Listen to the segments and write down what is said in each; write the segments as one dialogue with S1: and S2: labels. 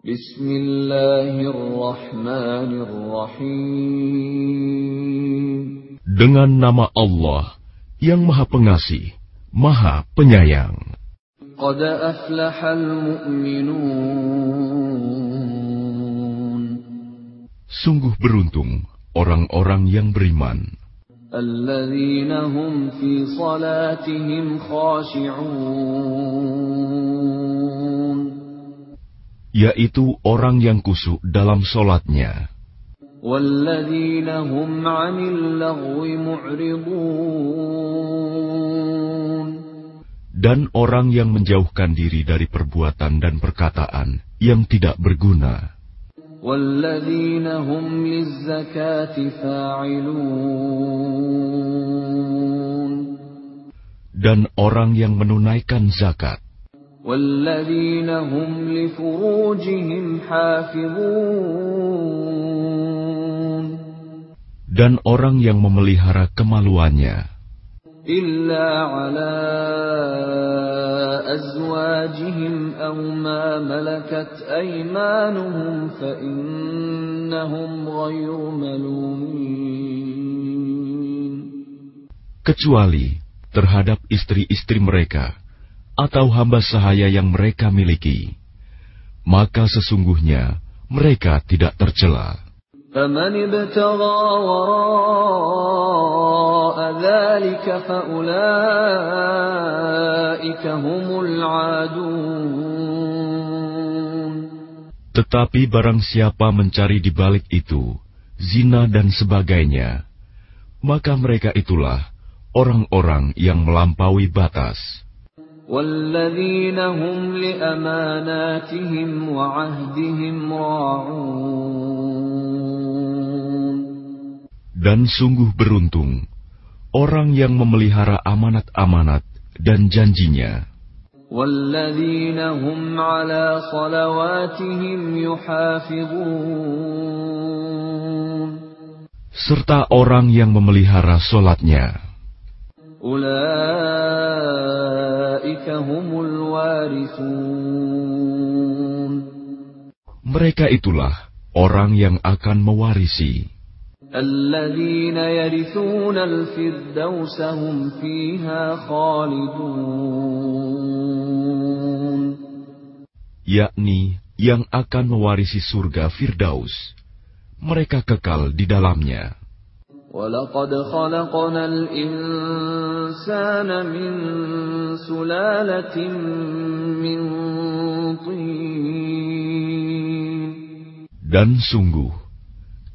S1: Bismillahirrahmanirrahim. Dengan nama Allah yang Maha Pengasih, Maha Penyayang.
S2: Qad aflahal mu'minun.
S1: Sungguh beruntung orang-orang yang beriman.
S2: Alladzina hum fi salatihim khashi'un
S1: yaitu orang yang kusuk dalam solatnya. Dan orang yang menjauhkan diri dari perbuatan dan perkataan yang tidak berguna. Dan orang yang menunaikan zakat.
S2: والذين هم لفروجهم حافظون
S1: Dan orang yang memelihara kemaluannya.
S2: إلا على أزواجهم أو ما ملكت أيمانهم فإنهم غير ملومين
S1: Kecuali terhadap istri-istri mereka atau hamba sahaya yang mereka miliki, maka sesungguhnya mereka tidak tercela. Tetapi barang siapa mencari di balik itu, zina dan sebagainya, maka mereka itulah orang-orang yang melampaui batas.
S2: والذين هم لأماناتهم وعهدهم راعون
S1: Dan sungguh beruntung orang yang memelihara amanat-amanat dan janjinya.
S2: والذين هم على صلواتهم يحافظون
S1: serta orang yang memelihara solatnya. Mereka itulah orang yang akan mewarisi. Yakni yang akan mewarisi surga Firdaus. Mereka kekal di dalamnya.
S2: ولقد خلقنا الإنسان من سلالة من طين
S1: Dan sungguh,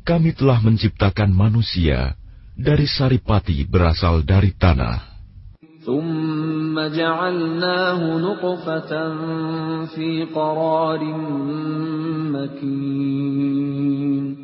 S1: kami telah menciptakan manusia dari saripati berasal dari tanah.
S2: ثم جعلناه نطفة في قرار مكين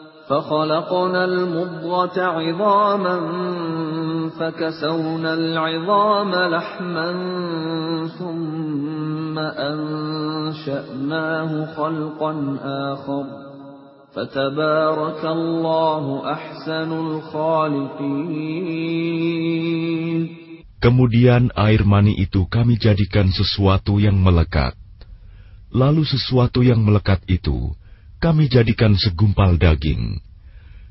S2: فخلقنا المضغة عظاما فكسونا العظام لحما ثم أنشأناه خلقا آخر فتبارك الله أحسن الخالقين
S1: Kemudian air mani itu kami jadikan sesuatu yang melekat. Lalu sesuatu yang melekat itu kami jadikan segumpal daging.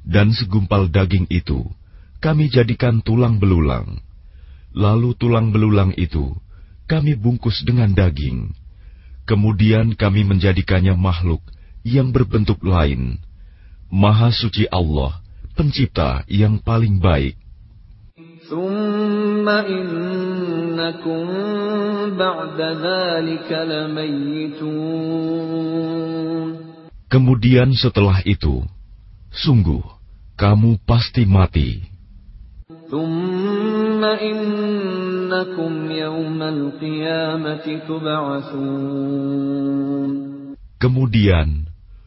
S1: Dan segumpal daging itu kami jadikan tulang belulang. Lalu tulang belulang itu kami bungkus dengan daging. Kemudian kami menjadikannya makhluk yang berbentuk lain. Maha suci Allah, pencipta yang paling baik. Kemudian setelah itu, sungguh kamu pasti mati. Kemudian,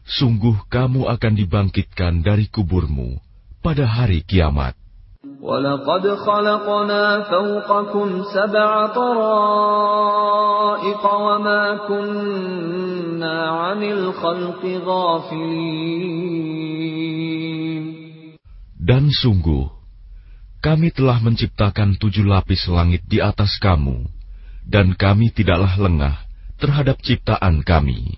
S1: sungguh kamu akan dibangkitkan dari kuburmu pada hari kiamat.
S2: ولقد خلقنا فوقكم سبع طرائق وما كنا عن الخلق غافلين
S1: Dan sungguh, kami telah menciptakan tujuh lapis langit di atas kamu, dan kami tidaklah lengah terhadap ciptaan kami.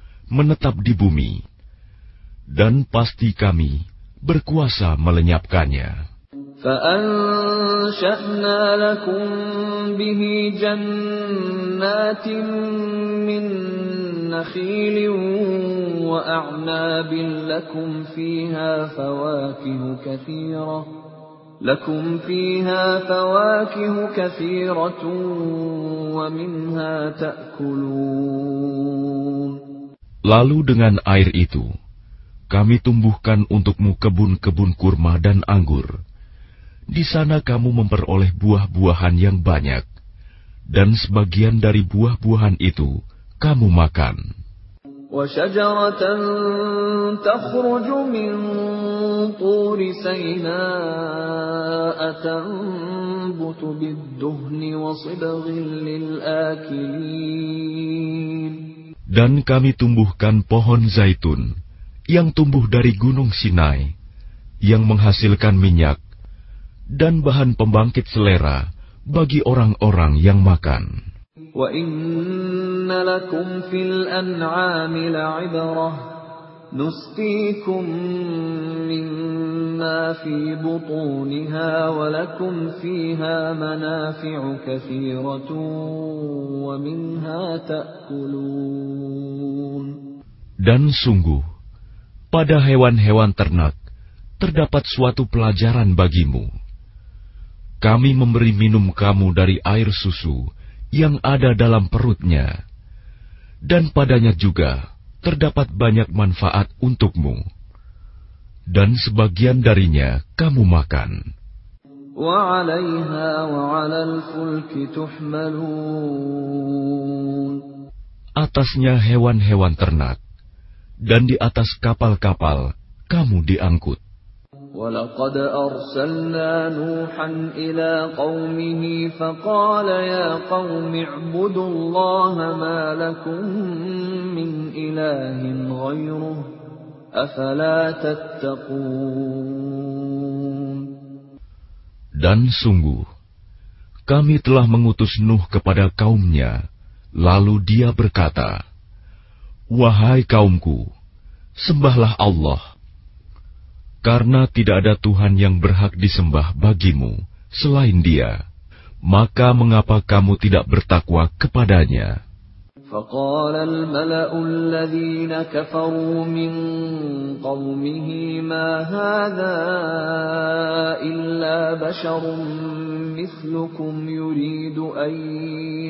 S1: menetap di bumi, dan pasti kami berkuasa melenyapkannya.
S2: فأنشأنا لكم به جنات من نخيل وأعناب لكم فيها فواكه كثيرة لكم فيها فواكه كثيرة ومنها تأكلون
S1: Lalu dengan air itu, kami tumbuhkan untukmu kebun-kebun kurma dan anggur. Di sana kamu memperoleh buah-buahan yang banyak, dan sebagian dari buah-buahan itu kamu makan.
S2: وشجرة تخرج من طور سيناء تنبت بالدهن وصبغ للآكلين
S1: Dan kami tumbuhkan pohon zaitun yang tumbuh dari gunung Sinai, yang menghasilkan minyak dan bahan pembangkit selera bagi orang-orang yang makan.
S2: وَإِنَّ لَكُمْ فِي الْأَنْعَامِ لَعِبْرَةً نُسْقِيكُم مِّمَّا فِي بُطُونِهَا وَلَكُمْ فِيهَا مَنَافِعُ كَثِيرَةٌ وَمِنْهَا تَأْكُلُونَ
S1: Dan sungguh, pada hewan-hewan ternak terdapat suatu pelajaran bagimu. Kami memberi minum kamu dari air susu yang ada dalam perutnya, dan padanya juga terdapat banyak manfaat untukmu, dan sebagian darinya kamu makan. Atasnya hewan-hewan ternak, dan di atas kapal-kapal kamu diangkut.
S2: ولقد أرسلنا نوحا إلى قومه فقال يا قوم اعبدوا الله ما لكم من إله غيره أفلا تتقون
S1: Dan sungguh, kami telah mengutus Nuh kepada kaumnya, lalu dia berkata, Wahai kaumku, sembahlah Allah, karena tidak ada Tuhan yang berhak disembah bagimu selain Dia. Maka mengapa kamu tidak bertakwa kepadanya?
S2: فقال الملأ الذين كفروا من قومه ما هذا إلا بشر مثلكم يريد أن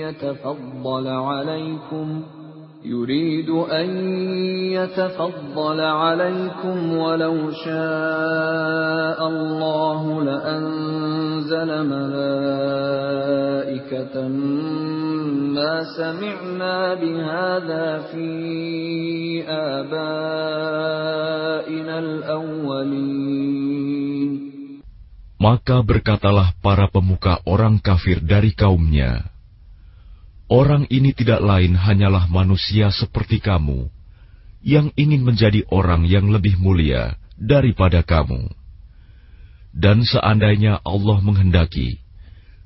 S2: يتفضل عليكم يريد أن يتفضل عليكم ولو شاء الله لأنزل ملائكة ما سمعنا بهذا في آبائنا الأولين
S1: Maka berkatalah para pemuka orang kafir dari kaumnya, Orang ini tidak lain hanyalah manusia seperti kamu, yang ingin menjadi orang yang lebih mulia daripada kamu. Dan seandainya Allah menghendaki,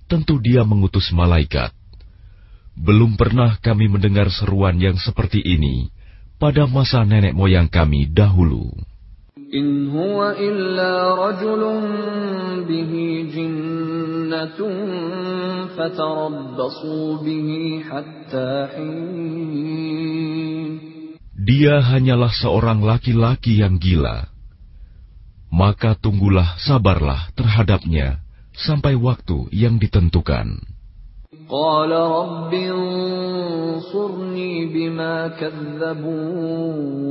S1: tentu Dia mengutus malaikat. Belum pernah kami mendengar seruan yang seperti ini pada masa nenek moyang kami dahulu.
S2: إن هو إلا رجل به جنة فتربصوا به حتى حين
S1: Dia hanyalah seorang laki-laki yang gila. Maka tunggulah sabarlah terhadapnya sampai waktu yang ditentukan.
S2: قال رب انصرني بما كذبون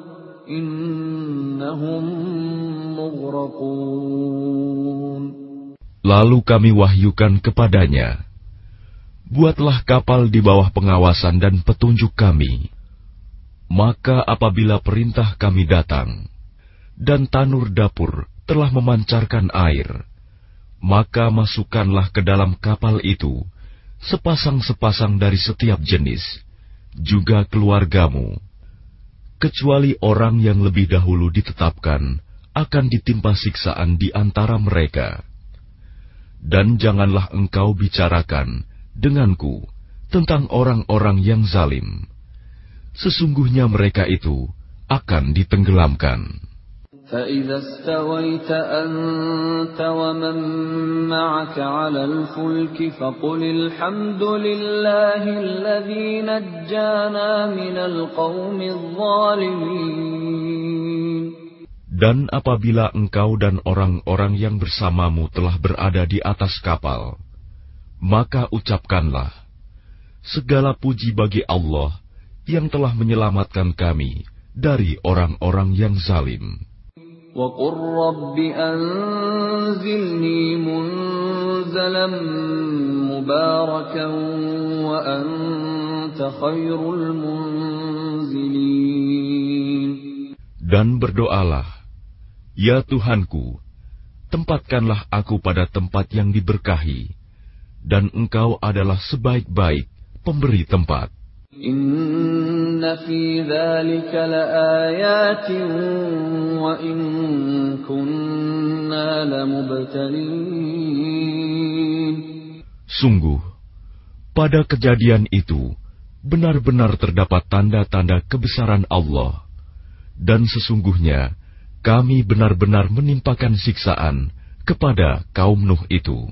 S1: Lalu kami wahyukan kepadanya, Buatlah kapal di bawah pengawasan dan petunjuk kami. Maka apabila perintah kami datang, dan tanur dapur telah memancarkan air, maka masukkanlah ke dalam kapal itu sepasang-sepasang dari setiap jenis, juga keluargamu, kecuali orang yang lebih dahulu ditetapkan akan ditimpa siksaan di antara mereka. Dan janganlah engkau bicarakan denganku tentang orang-orang yang zalim. Sesungguhnya mereka itu akan ditenggelamkan.
S2: فإذا استويت أنت ومن معك على الفلك فقل الحمد لله الذي نجانا من القوم الظالمين
S1: Dan apabila engkau dan orang-orang yang bersamamu telah berada di atas kapal, maka ucapkanlah, Segala puji bagi Allah yang telah menyelamatkan kami dari orang-orang yang zalim.
S2: وقل رب أنزلني منزلا مباركا وأنت خير المنزلين
S1: Dan berdoalah, Ya Tuhanku, tempatkanlah aku pada tempat yang diberkahi, dan Engkau adalah sebaik-baik pemberi tempat. Sungguh, pada kejadian itu benar-benar terdapat tanda-tanda kebesaran Allah. Dan sesungguhnya kami benar-benar menimpakan siksaan kepada kaum Nuh itu.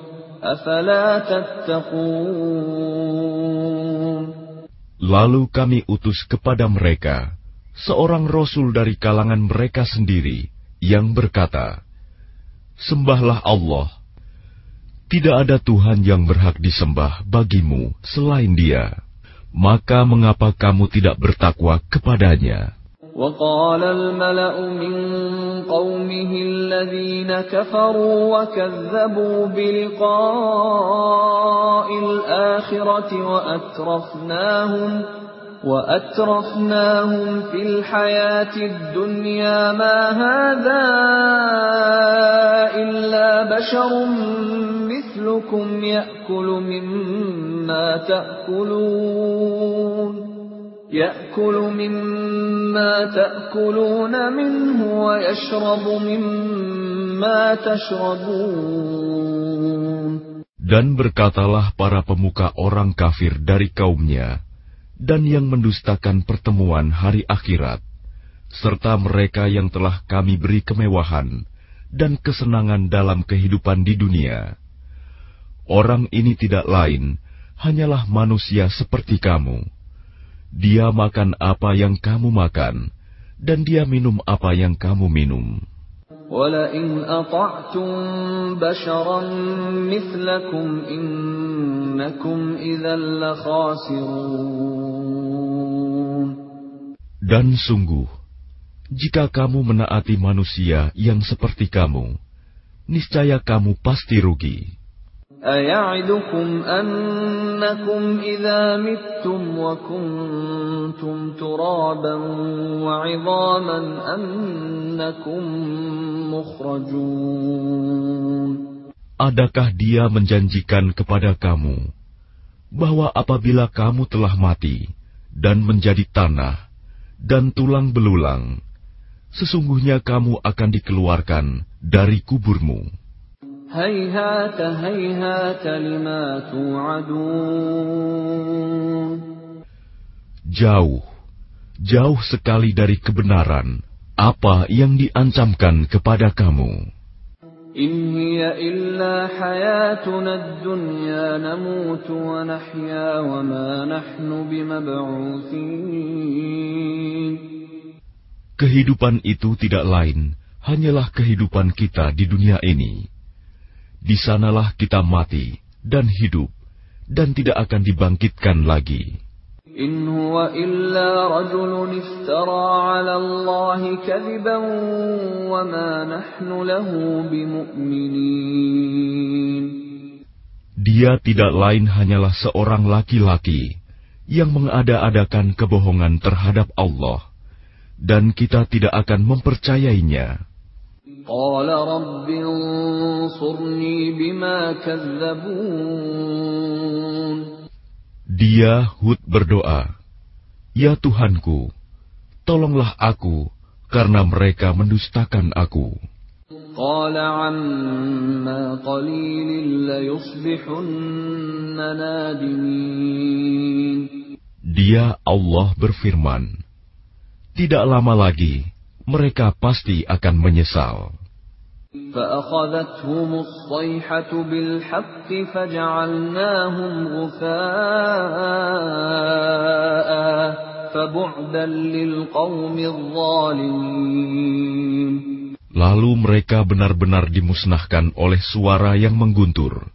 S1: Lalu kami utus kepada mereka seorang rasul dari kalangan mereka sendiri yang berkata, Sembahlah Allah. Tidak ada Tuhan yang berhak disembah bagimu selain Dia. Maka mengapa kamu tidak bertakwa kepadanya?
S2: وقال الملأ من قومه الذين كفروا وكذبوا بلقاء الآخرة وأترفناهم وأترفناهم في الحياة الدنيا ما هذا إلا بشر مثلكم يأكل مما تأكلون يأكل مما تأكلون منه ويشرب مما تشربون
S1: Dan berkatalah para pemuka orang kafir dari kaumnya, dan yang mendustakan pertemuan hari akhirat, serta mereka yang telah kami beri kemewahan dan kesenangan dalam kehidupan di dunia. Orang ini tidak lain, hanyalah manusia seperti kamu. Dia makan apa yang kamu makan, dan dia minum apa yang kamu minum.
S2: ولئن أطعتم بشرا مثلكم إنكم إذا لخاسرون
S1: Dan sungguh, jika kamu menaati manusia yang seperti kamu, niscaya kamu pasti rugi.
S2: أيعدكم أنكم إذا متم وكنتم ترابا وعظاما أنكم مخرجون
S1: Adakah dia menjanjikan kepada kamu bahwa apabila kamu telah mati dan menjadi tanah dan tulang belulang, sesungguhnya kamu akan dikeluarkan dari kuburmu?
S2: هيهات هيهات لما توعدون
S1: Jauh, jauh sekali dari kebenaran apa yang diancamkan kepada kamu.
S2: إن هي إلا حياتنا الدنيا نموت ونحيا وما نحن بمبعوثين
S1: Kehidupan itu tidak lain, hanyalah kehidupan kita di dunia ini. Di sanalah kita mati dan hidup dan tidak akan dibangkitkan lagi. Dia tidak lain hanyalah seorang laki-laki yang mengada-adakan kebohongan terhadap Allah dan kita tidak akan mempercayainya.
S2: قال رب انصرني بما كذبون
S1: Dia Hud berdoa, "Ya Tuhanku, tolonglah aku karena mereka mendustakan aku."
S2: قال عما قليل ليصبحن نادمين
S1: Dia Allah berfirman, "Tidak lama lagi mereka pasti akan menyesal."
S2: فأخذتهم الصيحة بالحق فجعلناهم غثاء فبعدا للقوم الظالمين
S1: Lalu mereka benar-benar dimusnahkan oleh suara yang mengguntur,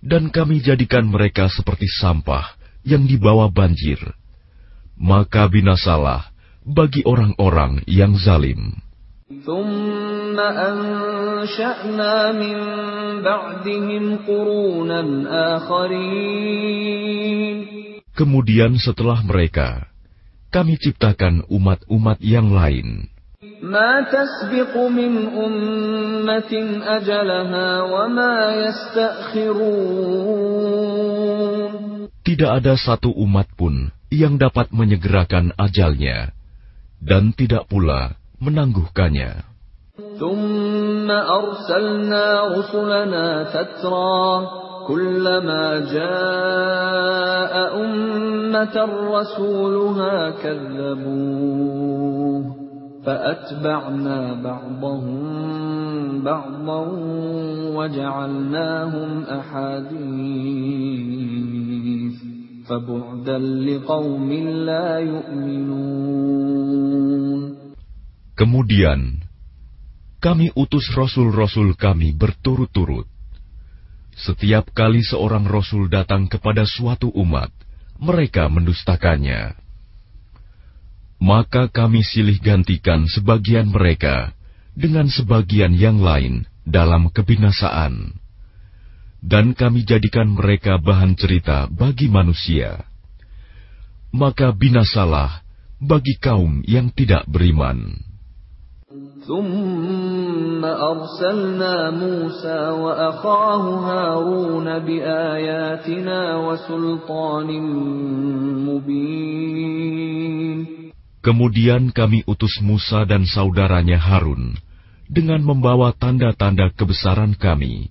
S1: dan kami jadikan mereka seperti sampah yang dibawa banjir. Maka binasalah bagi orang-orang yang zalim.
S2: ثم أنشأنا من بعدهم قرونا آخرين
S1: Kemudian setelah mereka, kami ciptakan umat-umat yang lain.
S2: ما تسبق من أمة أجلها وما يستأخرون
S1: Tidak ada satu umat pun yang dapat menyegerakan ajalnya, dan tidak pula menangguhkannya.
S2: ثم أرسلنا رسلنا تترى كلما جاء أمة رسولها كذبوه فأتبعنا بعضهم بعضا وجعلناهم أحاديث
S1: Kemudian, kami utus rasul-rasul kami berturut-turut. Setiap kali seorang rasul datang kepada suatu umat, mereka mendustakannya. Maka kami silih gantikan sebagian mereka dengan sebagian yang lain dalam kebinasaan Dan kami jadikan mereka bahan cerita bagi manusia. Maka binasalah bagi kaum yang tidak beriman.
S2: ثم أرسلنا موسى وأخاه هارون بآياتنا وسلطان مبين
S1: Kemudian kami utus Musa dan saudaranya Harun dengan membawa tanda-tanda kebesaran kami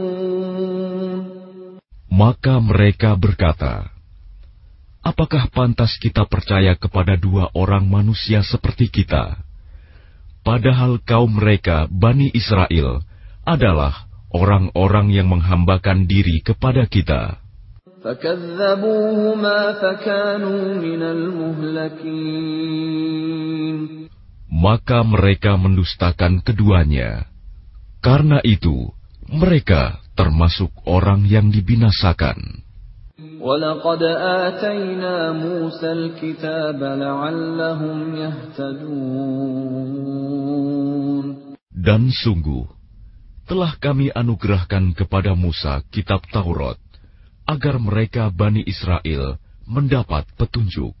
S1: Maka mereka berkata, Apakah pantas kita percaya kepada dua orang manusia seperti kita? Padahal kaum mereka, Bani Israel, adalah orang-orang yang menghambakan diri kepada kita. Maka mereka mendustakan keduanya. Karena itu, mereka termasuk orang yang dibinasakan. Dan sungguh, telah kami anugerahkan kepada Musa kitab Taurat, agar mereka Bani Israel mendapat petunjuk.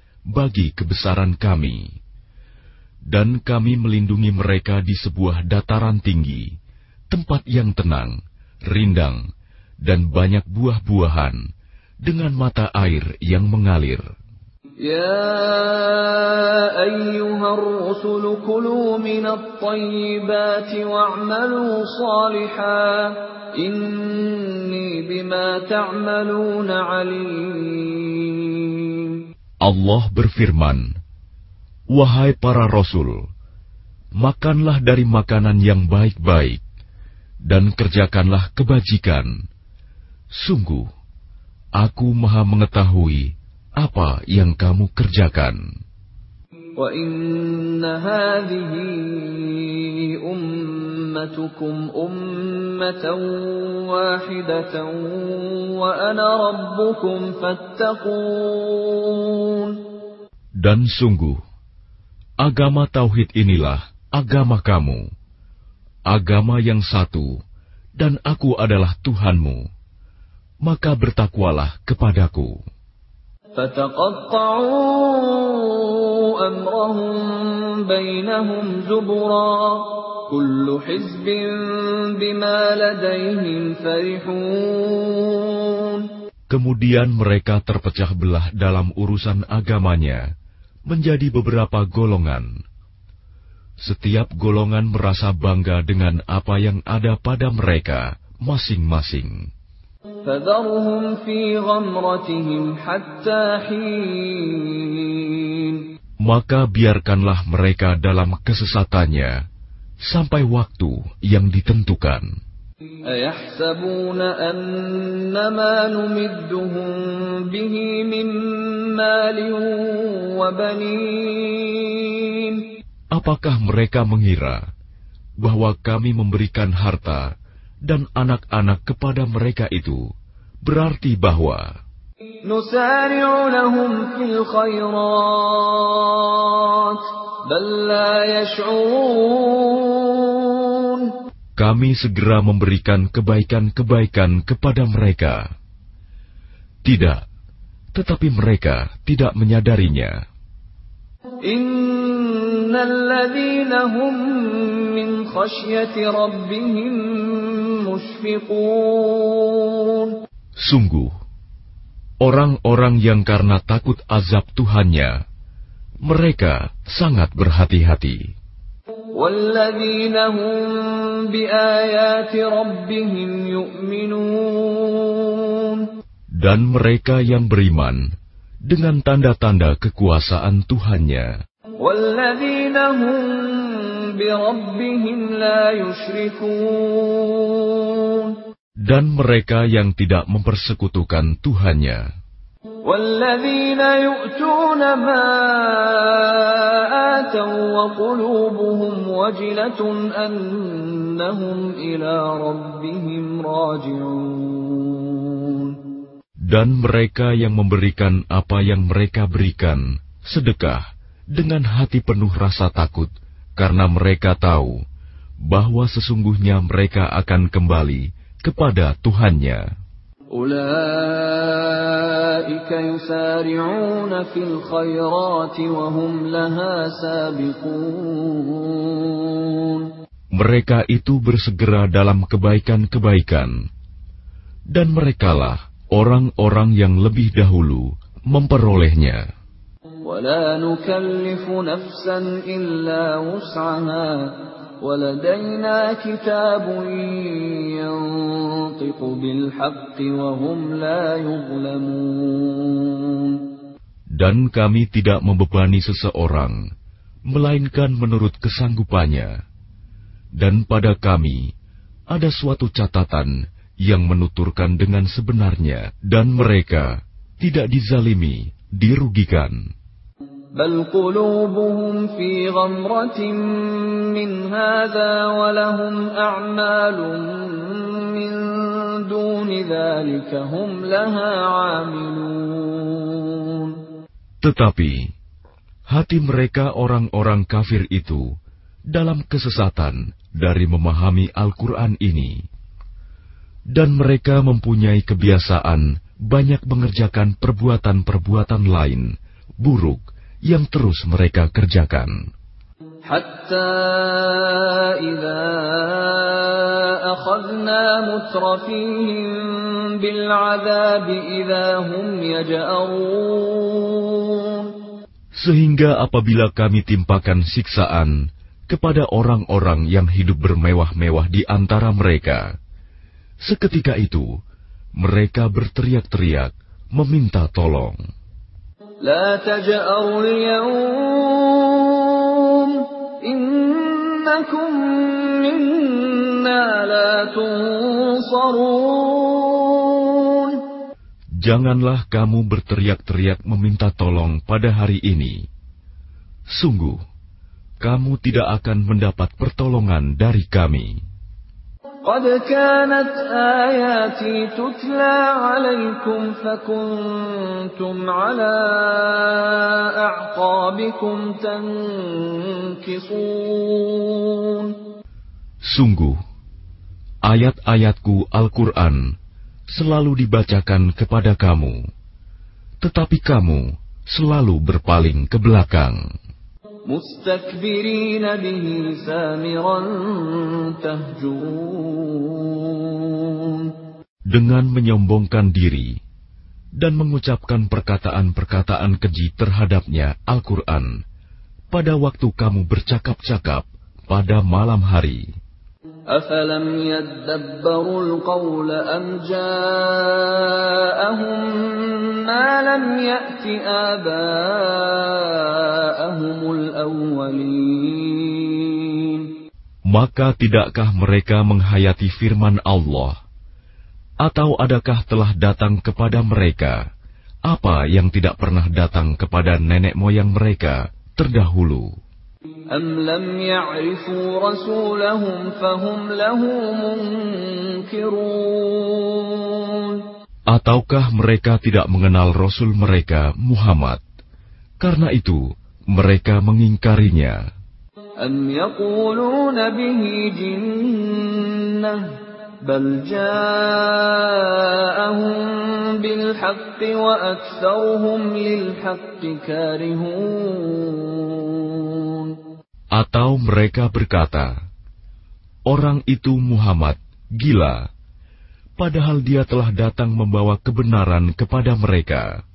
S1: bagi kebesaran kami. Dan kami melindungi mereka di sebuah dataran tinggi, tempat yang tenang, rindang, dan banyak buah-buahan, dengan mata air yang mengalir.
S2: يا أيها الرسل كلوا من الطيبات واعملوا صالحا إني بما تعملون عليم
S1: Allah berfirman, Wahai para Rasul, makanlah dari makanan yang baik-baik, dan kerjakanlah kebajikan. Sungguh, aku maha mengetahui apa yang kamu kerjakan.
S2: وَإِنَّ هَذِهِ أُمَّتُكُمْ أُمَّةً وَاحِدَةً وَأَنَا رَبُّكُمْ فَاتَّقُونِ
S1: Dan sungguh, agama Tauhid inilah agama kamu, agama yang satu, dan aku adalah Tuhanmu. Maka bertakwalah kepadaku.
S2: فتقطعوا أمرهم بينهم زبرا كل حزب بما لديهم فرحون
S1: Kemudian mereka terpecah belah dalam urusan agamanya menjadi beberapa golongan. Setiap golongan merasa bangga dengan apa yang ada pada mereka masing-masing. Maka biarkanlah mereka dalam kesesatannya sampai waktu yang ditentukan. Apakah mereka mengira bahwa kami memberikan harta dan anak-anak kepada mereka itu berarti bahwa kami segera memberikan kebaikan-kebaikan kepada mereka. Tidak, tetapi mereka tidak menyadarinya. Sungguh, orang-orang yang karena takut azab Tuhannya, mereka sangat berhati-hati. Dan mereka yang beriman dengan tanda-tanda kekuasaan Tuhannya. Dan mereka yang tidak mempersekutukan Tuhannya. Dan mereka yang memberikan apa yang mereka berikan, sedekah, dengan hati penuh rasa takut karena mereka tahu bahwa sesungguhnya mereka akan kembali kepada Tuhannya.
S2: أولئك يسارعون في الخيرات وهم لها سابقون
S1: Mereka itu bersegera dalam kebaikan-kebaikan, dan merekalah orang-orang yang lebih dahulu memperolehnya.
S2: ولا نكلف نفسا إلا وسعها ولدينا كتاب ينطق بالحق وهم لا يظلمون
S1: Dan kami tidak membebani seseorang, melainkan menurut kesanggupannya. Dan pada kami ada suatu catatan yang menuturkan dengan sebenarnya, dan mereka tidak dizalimi, dirugikan.
S2: بل قلوبهم في غمرة من هذا ولهم أعمال من دون ذلك هم لها عاملون
S1: Tetapi hati mereka orang-orang kafir itu dalam kesesatan dari memahami Al-Quran ini. Dan mereka mempunyai kebiasaan banyak mengerjakan perbuatan-perbuatan lain, buruk, yang terus mereka kerjakan.
S2: حتى إذا أخذنا مترفيهم بالعذاب إذا هم يجأرون
S1: Sehingga apabila kami timpakan siksaan kepada orang-orang yang hidup bermewah-mewah di antara mereka, seketika itu mereka berteriak-teriak meminta tolong.
S2: لا تجأروا اليوم إنكم منا لا تنصرون
S1: Janganlah kamu berteriak-teriak meminta tolong pada hari ini. Sungguh, kamu tidak akan mendapat pertolongan dari kami.
S2: قد كانت آياتي تتلى عليكم فكنتم على أعقابكم تنكصون
S1: Sungguh, ayat-ayatku Al-Quran selalu dibacakan kepada kamu, tetapi kamu selalu berpaling ke belakang.
S2: مستكبرين به سامرا تهجرون
S1: Dengan menyombongkan diri dan mengucapkan perkataan-perkataan keji terhadapnya Al-Quran pada waktu kamu bercakap-cakap pada malam hari.
S2: أفلم يدبروا القول أم جاءهم ما لم يأت آباءهم الأولين
S1: Maka tidakkah mereka menghayati firman Allah? Atau adakah telah datang kepada mereka apa yang tidak pernah datang kepada nenek moyang mereka terdahulu?
S2: أم لم يعرفوا رسولهم فهم له منكرون
S1: Ataukah mereka tidak mengenal Rasul mereka, Muhammad? Karena itu, mereka mengingkarinya.
S2: أم يقولون به جنة بل جاءهم بالحق وأكثرهم للحق كارهون
S1: Atau mereka berkata, Orang itu Muhammad, gila, padahal dia telah datang membawa kebenaran kepada mereka.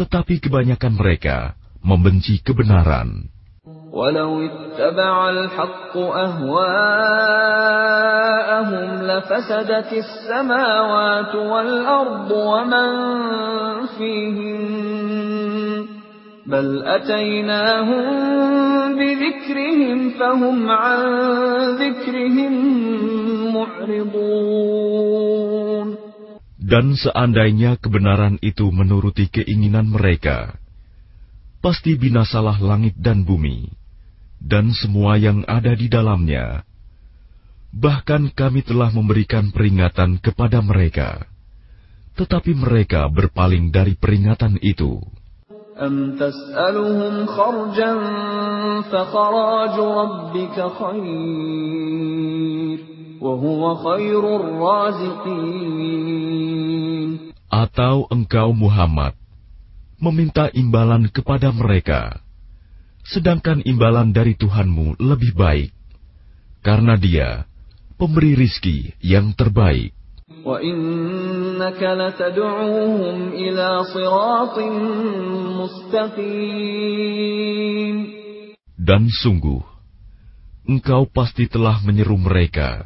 S1: Tetapi kebanyakan mereka membenci kebenaran.
S2: ولو اتبع الحق أهواءهم لفسدت السماوات والأرض ومن فيهن بل أتيناهم بذكرهم فهم عن ذكرهم معرضون
S1: Dan seandainya kebenaran itu menuruti keinginan mereka, pasti binasalah langit dan bumi, dan semua yang ada di dalamnya. Bahkan kami telah memberikan peringatan kepada mereka, tetapi mereka berpaling dari peringatan itu.
S2: أم تسألهم خرجا فخراج ربك خير وهو خير الرازقين
S1: Atau engkau Muhammad meminta imbalan kepada mereka, sedangkan imbalan dari Tuhanmu lebih baik, karena Dia pemberi rizki yang terbaik. Dan sungguh, engkau pasti telah menyeru mereka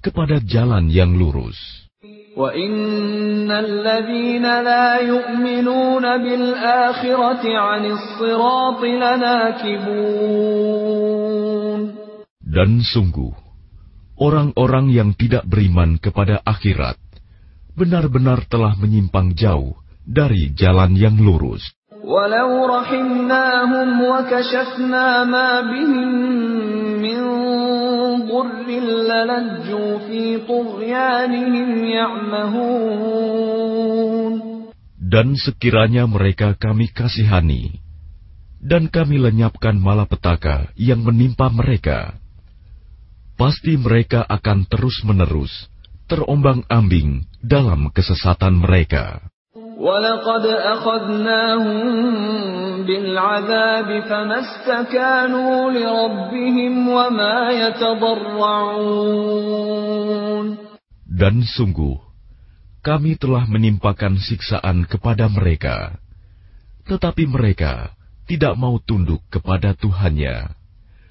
S1: kepada jalan yang lurus.
S2: وَإِنَّ الَّذِينَ لَا يُؤْمِنُونَ بِالْآخِرَةِ عَنِ الصِّرَاطِ لَنَاكِبُونَ
S1: Dan sungguh, orang-orang yang tidak beriman kepada akhirat benar-benar telah menyimpang jauh dari jalan yang lurus.
S2: وَلَوْ رَحِمْنَاهُمْ وَكَشَفْنَا مَا بِهِم مِّن ضُرٍّ لَّلَجُّوا فِي طُغْيَانِهِمْ يَعْمَهُونَ
S1: Dan sekiranya mereka kami kasihani, dan kami lenyapkan malapetaka yang menimpa mereka, pasti mereka akan terus-menerus terombang-ambing dalam kesesatan mereka.
S2: وَلَقَدْ أَخَذْنَاهُم بِالْعَذَابِ فَمَا اسْتَكَانُوا لِرَبِّهِمْ وَمَا يَتَضَرَّعُونَ
S1: Dan sungguh, kami telah menimpakan siksaan kepada mereka, tetapi mereka tidak mau tunduk kepada Tuhannya,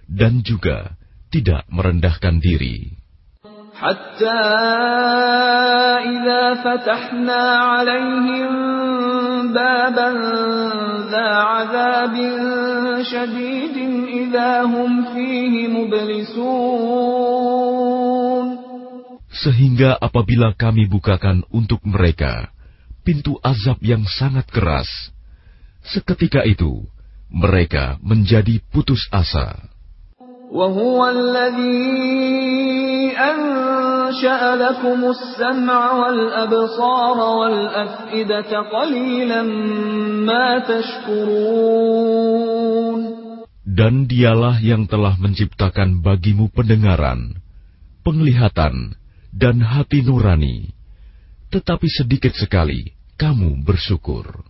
S1: dan juga tidak merendahkan diri.
S2: حتى إذا فتحنا عليهم بابا ذا عذاب شديد إذا هم فيه مبلسون
S1: Sehingga apabila kami bukakan untuk mereka pintu azab yang sangat keras, seketika itu mereka menjadi putus asa.
S2: وهو الذي أنشأ لكم السمع والأبصار والأفئدة قليلا ما تشكرون
S1: Dan dialah yang telah menciptakan bagimu pendengaran, penglihatan, dan hati nurani. Tetapi sedikit sekali kamu bersyukur.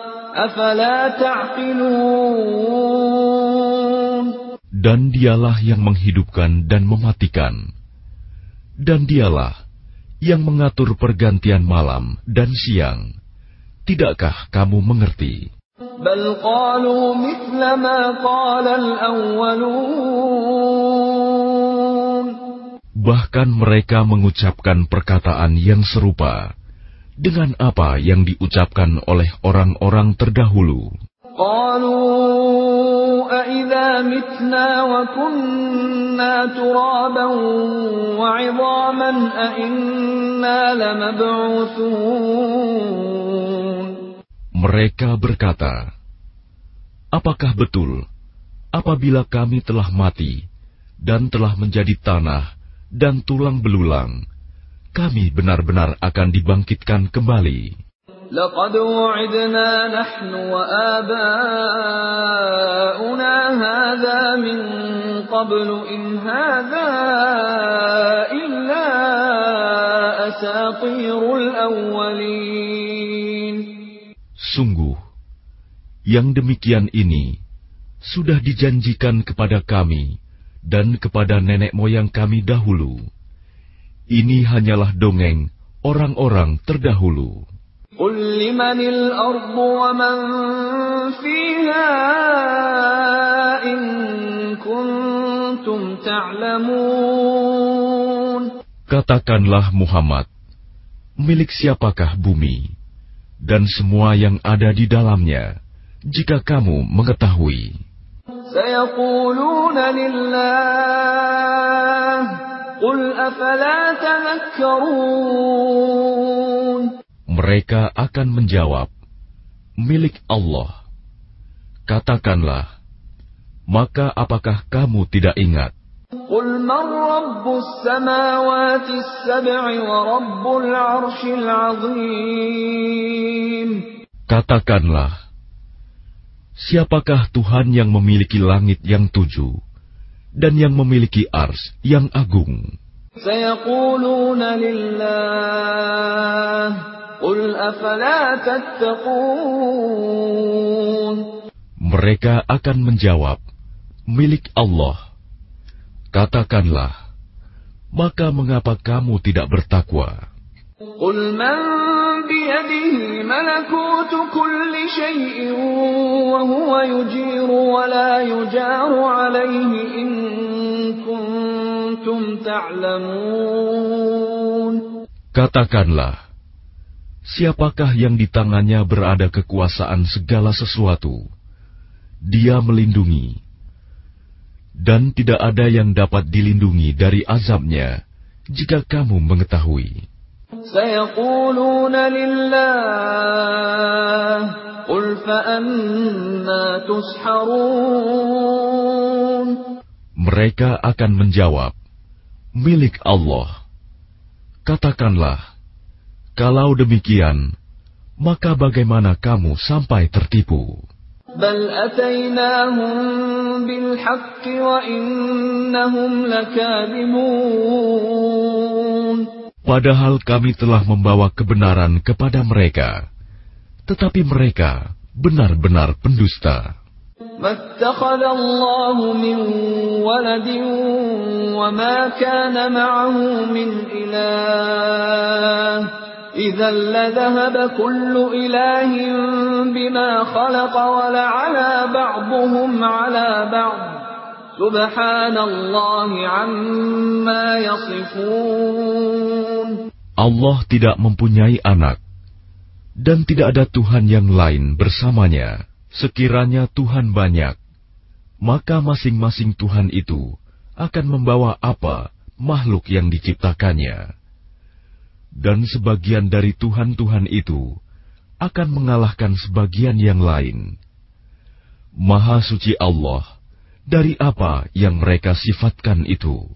S1: Dan dialah yang menghidupkan dan mematikan. Dan dialah yang mengatur pergantian malam dan siang. Tidakkah kamu mengerti? Bahkan mereka mengucapkan perkataan yang serupa dengan apa yang diucapkan oleh orang-orang terdahulu. Mereka berkata, Apakah betul apabila kami telah mati dan telah menjadi tanah dan tulang belulang, kami benar-benar akan dibangkitkan kembali?"
S2: لقد وعدنا نحن وآباؤنا هذا من قبل إن هذا إلا أساطير الأولين
S1: Sungguh, yang demikian ini sudah dijanjikan kepada kami dan kepada nenek moyang kami dahulu. Ini hanyalah dongeng orang-orang terdahulu.
S2: قل لمن الأرض ومن فيها إن كنتم تعلمون
S1: Katakanlah Muhammad, milik siapakah bumi dan semua yang ada di dalamnya, jika kamu mengetahui.
S2: سيقولون لله قل أفلا تذكرون
S1: mereka akan menjawab, milik Allah. Katakanlah, maka apakah kamu tidak ingat? Katakanlah, siapakah Tuhan yang memiliki langit yang tujuh? dan yang memiliki ars yang agung. Mereka akan menjawab, milik Allah. Katakanlah, maka mengapa kamu tidak bertakwa?
S2: Qul man biyadihi malakutu kulli شيء وهو يجير ولا يجار عليه إن كنتم تعلمون
S1: Katakanlah, siapakah yang di tangannya berada kekuasaan segala sesuatu? Dia melindungi, dan tidak ada yang dapat dilindungi dari azabnya jika kamu mengetahui. Mereka akan menjawab, milik Allah. Katakanlah, kalau demikian, maka bagaimana kamu sampai tertipu? Padahal kami telah membawa kebenaran kepada mereka tetapi mereka benar-benar pendusta.
S2: ما اتخذ الله من ولد وما كان معه من إله إذا لذهب كل إله بما خلق ولعلى بعضهم على بعض سبحان الله عما يصفون
S1: Allah tidak mempunyai anak, dan tidak ada Tuhan yang lain bersamanya. Sekiranya Tuhan banyak, maka masing-masing Tuhan itu akan membawa apa makhluk yang diciptakannya. Dan sebagian dari Tuhan-Tuhan itu akan mengalahkan sebagian yang lain. Maha suci Allah dari apa yang mereka sifatkan itu.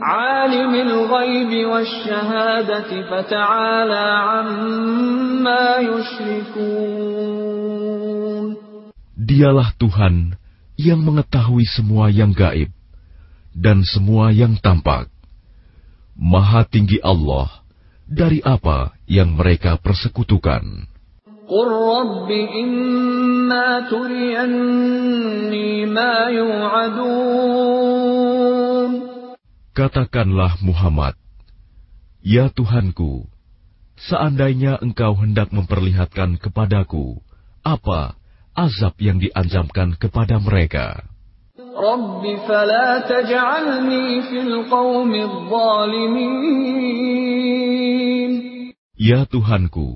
S2: عالم الغيب والشهادة فتعالى عما يشركون
S1: Dialah Tuhan yang mengetahui semua yang gaib dan semua yang tampak. Maha tinggi Allah dari apa yang mereka persekutukan.
S2: قل رب إما تريني ما يوعدون
S1: Katakanlah Muhammad, Ya Tuhanku, seandainya engkau hendak memperlihatkan kepadaku apa azab yang diancamkan kepada mereka. Ya Tuhanku,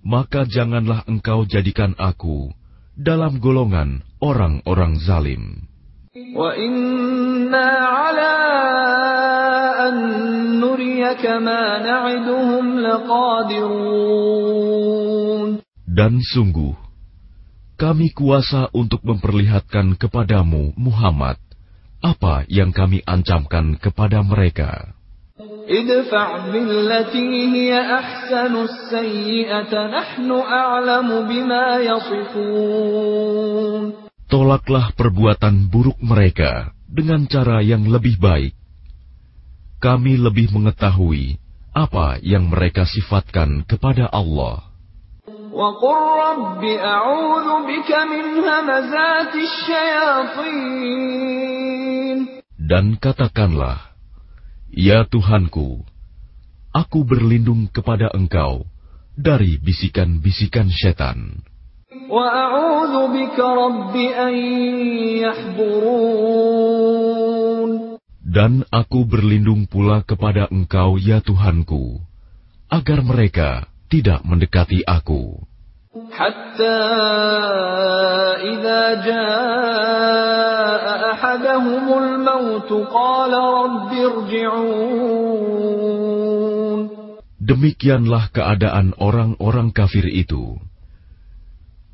S1: maka janganlah engkau jadikan aku dalam golongan orang-orang zalim.
S2: وإنا على أن نريك ما نعدهم لقادرون
S1: Dan sungguh, kami kuasa untuk memperlihatkan kepadamu, Muhammad, apa yang kami ancamkan kepada mereka.
S2: ادفع بالتي هي أحسن السيئة نحن أعلم بما يصفون
S1: Tolaklah perbuatan buruk mereka dengan cara yang lebih baik. Kami lebih mengetahui apa yang mereka sifatkan kepada Allah. Dan katakanlah, Ya Tuhanku, aku berlindung kepada Engkau dari bisikan-bisikan setan.
S2: بك رب أن يحضرون
S1: Dan aku berlindung pula kepada Engkau, ya Tuhanku, agar mereka tidak mendekati aku.
S2: حتى إذا جاء أحدهم الموت قال رب ارجعون
S1: Demikianlah keadaan orang-orang kafir itu.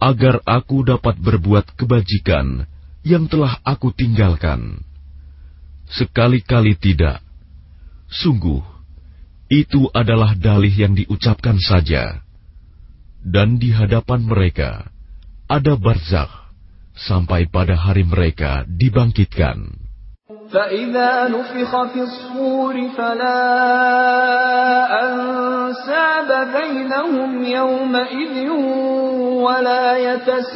S1: agar aku dapat berbuat kebajikan yang telah aku tinggalkan. Sekali-kali tidak. Sungguh, itu adalah dalih yang diucapkan saja. Dan di hadapan mereka ada barzakh sampai pada hari mereka dibangkitkan.
S2: فإذا نفخ في الصور فلا أنساب بينهم يومئذ ولا يتساءلون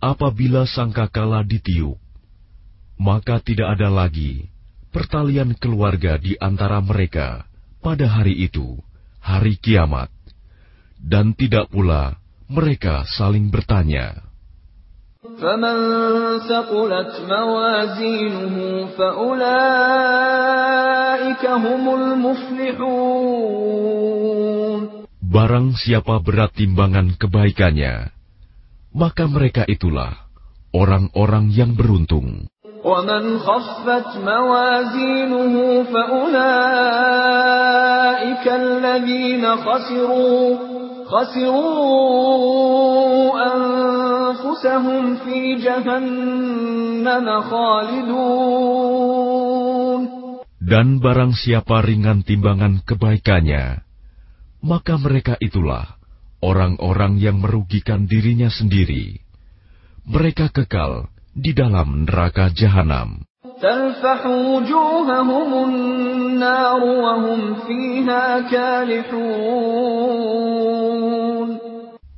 S1: Apabila sangkakala ditiup, maka tidak ada lagi pertalian keluarga di antara mereka pada hari itu, hari kiamat, dan tidak pula mereka saling bertanya.
S2: فمن ثقلت موازينه فأولئك هم المفلحون
S1: Barang siapa berat timbangan kebaikannya, maka mereka itulah orang-orang yang beruntung.
S2: ومن خفت موازينه فأولئك الذين خسروا خسروا أنفسهم في جهنم خالدون
S1: Dan barang siapa ringan timbangan kebaikannya, maka mereka itulah orang-orang yang merugikan dirinya sendiri. Mereka kekal di dalam neraka jahanam.
S2: تلفح وجوههم النار وهم فيها كالحون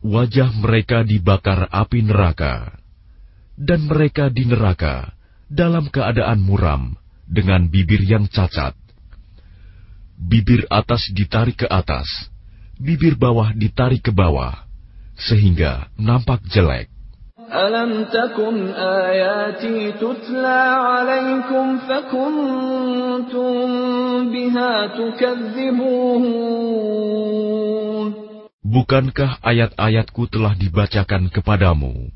S1: Wajah mereka dibakar api neraka, dan mereka di neraka dalam keadaan muram dengan bibir yang cacat. Bibir atas ditarik ke atas, bibir bawah ditarik ke bawah, sehingga nampak jelek.
S2: ألم تكن آياتي تتلى عليكم فكنتم بها تكذبون
S1: Bukankah ayat-ayatku telah dibacakan kepadamu,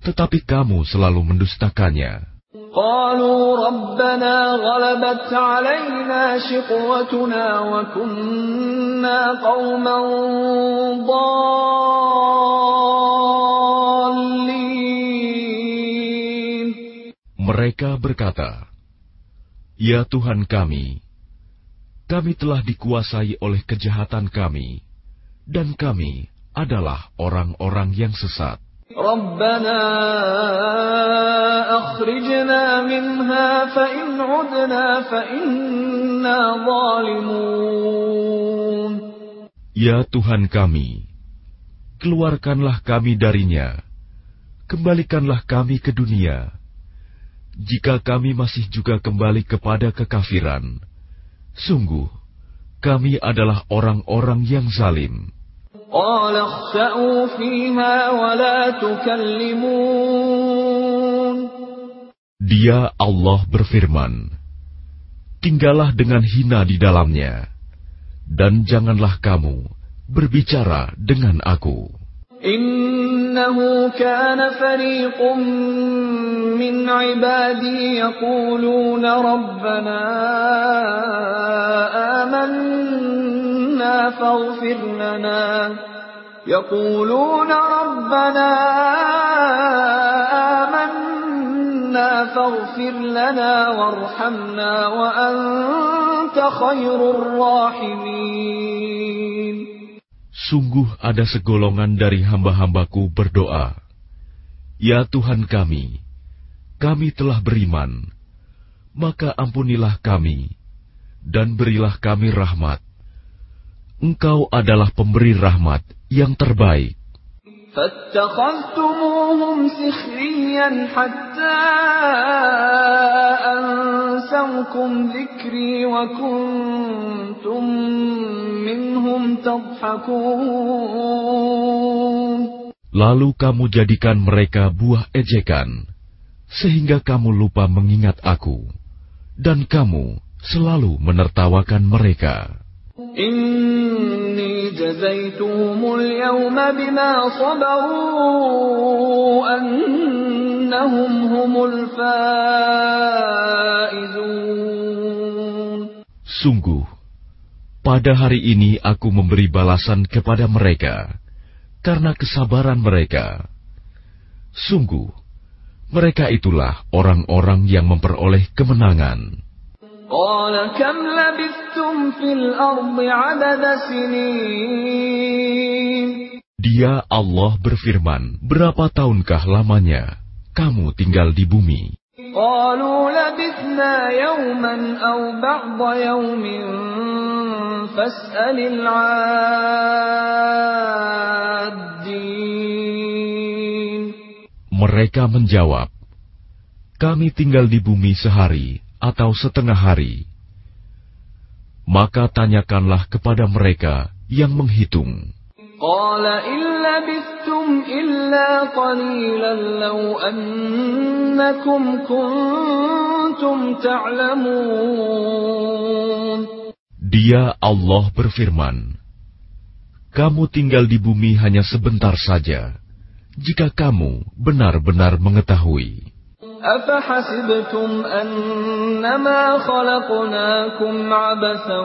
S1: tetapi kamu selalu mendustakannya?
S2: قالوا ربنا غلبت علينا شقوتنا وكنا قوما ضالين
S1: Mereka berkata, "Ya Tuhan kami, kami telah dikuasai oleh kejahatan kami, dan kami adalah orang-orang yang sesat.
S2: ربنا أخرجنا منها فإن عدنا فإنا ظالمون
S1: Ya Tuhan kami, keluarkanlah kami darinya, kembalikanlah kami ke dunia. jika kami masih juga kembali kepada kekafiran, sungguh kami adalah orang-orang yang zalim. Dia Allah berfirman, Tinggallah dengan hina di dalamnya, dan janganlah kamu berbicara dengan aku.
S2: إنه كان فريق من عبادي يقولون ربنا آمنا فاغفر لنا. يقولون ربنا آمنا فاغفر لنا وارحمنا وأنت خير الراحمين.
S1: Sungguh ada segolongan dari hamba-hambaku berdoa, Ya Tuhan kami, kami telah beriman, maka ampunilah kami dan berilah kami rahmat. Engkau adalah pemberi rahmat yang terbaik.
S2: فاتخذتموهم سخريا حتى أنسوكم ذكري وكنتم منهم تضحكون
S1: Lalu kamu jadikan mereka buah ejekan, sehingga kamu lupa mengingat aku, dan kamu selalu menertawakan mereka.
S2: إني جزيتهم اليوم بما صبروا أنهم هم الفائزون
S1: Sungguh, pada hari ini aku memberi balasan kepada mereka karena kesabaran mereka. Sungguh, mereka itulah orang-orang yang memperoleh kemenangan. Dia Allah berfirman, berapa tahunkah lamanya kamu tinggal di bumi? Mereka menjawab, kami tinggal di bumi sehari atau setengah hari, maka tanyakanlah kepada mereka yang menghitung. Dia Allah berfirman, Kamu tinggal di bumi hanya sebentar saja, jika kamu benar-benar mengetahui.
S2: أفحسبتم أنما خلقناكم عبثا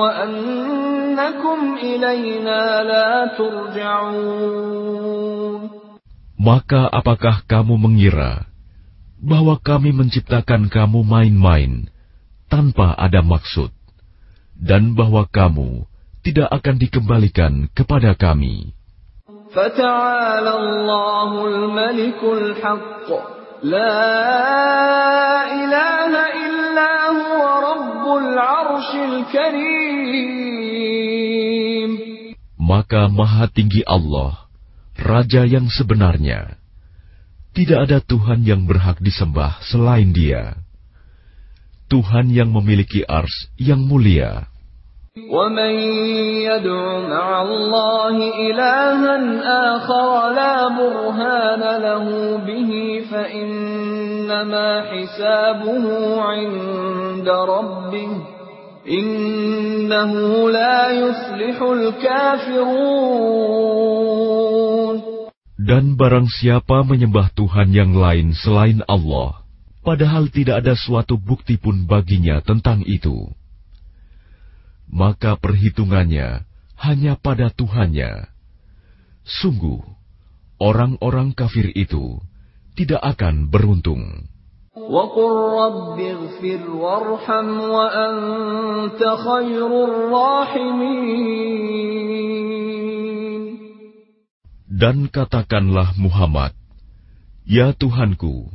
S2: وأنكم إلينا لا ترجعون
S1: Maka apakah kamu mengira bahwa kami menciptakan kamu main-main tanpa ada maksud, dan bahwa kamu tidak akan dikembalikan kepada kami?
S2: فتعالى الله الملك الحق لا إله إلا هو رب العرش الكريم
S1: Maka Maha Tinggi Allah, Raja yang sebenarnya. Tidak ada Tuhan yang berhak disembah selain Dia. Tuhan yang memiliki ars yang mulia.
S2: ومن يدع مع الله إلها آخر لا برهان له به فإنما حسابه عند ربه إنه لا يفلح الكافرون
S1: Dan barang siapa menyembah Tuhan yang lain selain Allah, padahal tidak ada suatu bukti pun baginya tentang itu, maka perhitungannya hanya pada Tuhannya. Sungguh, orang-orang kafir itu tidak akan beruntung. Dan katakanlah Muhammad, Ya Tuhanku,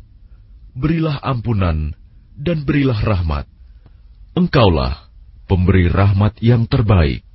S1: berilah ampunan dan berilah rahmat. Engkaulah pemberi rahmat yang terbaik.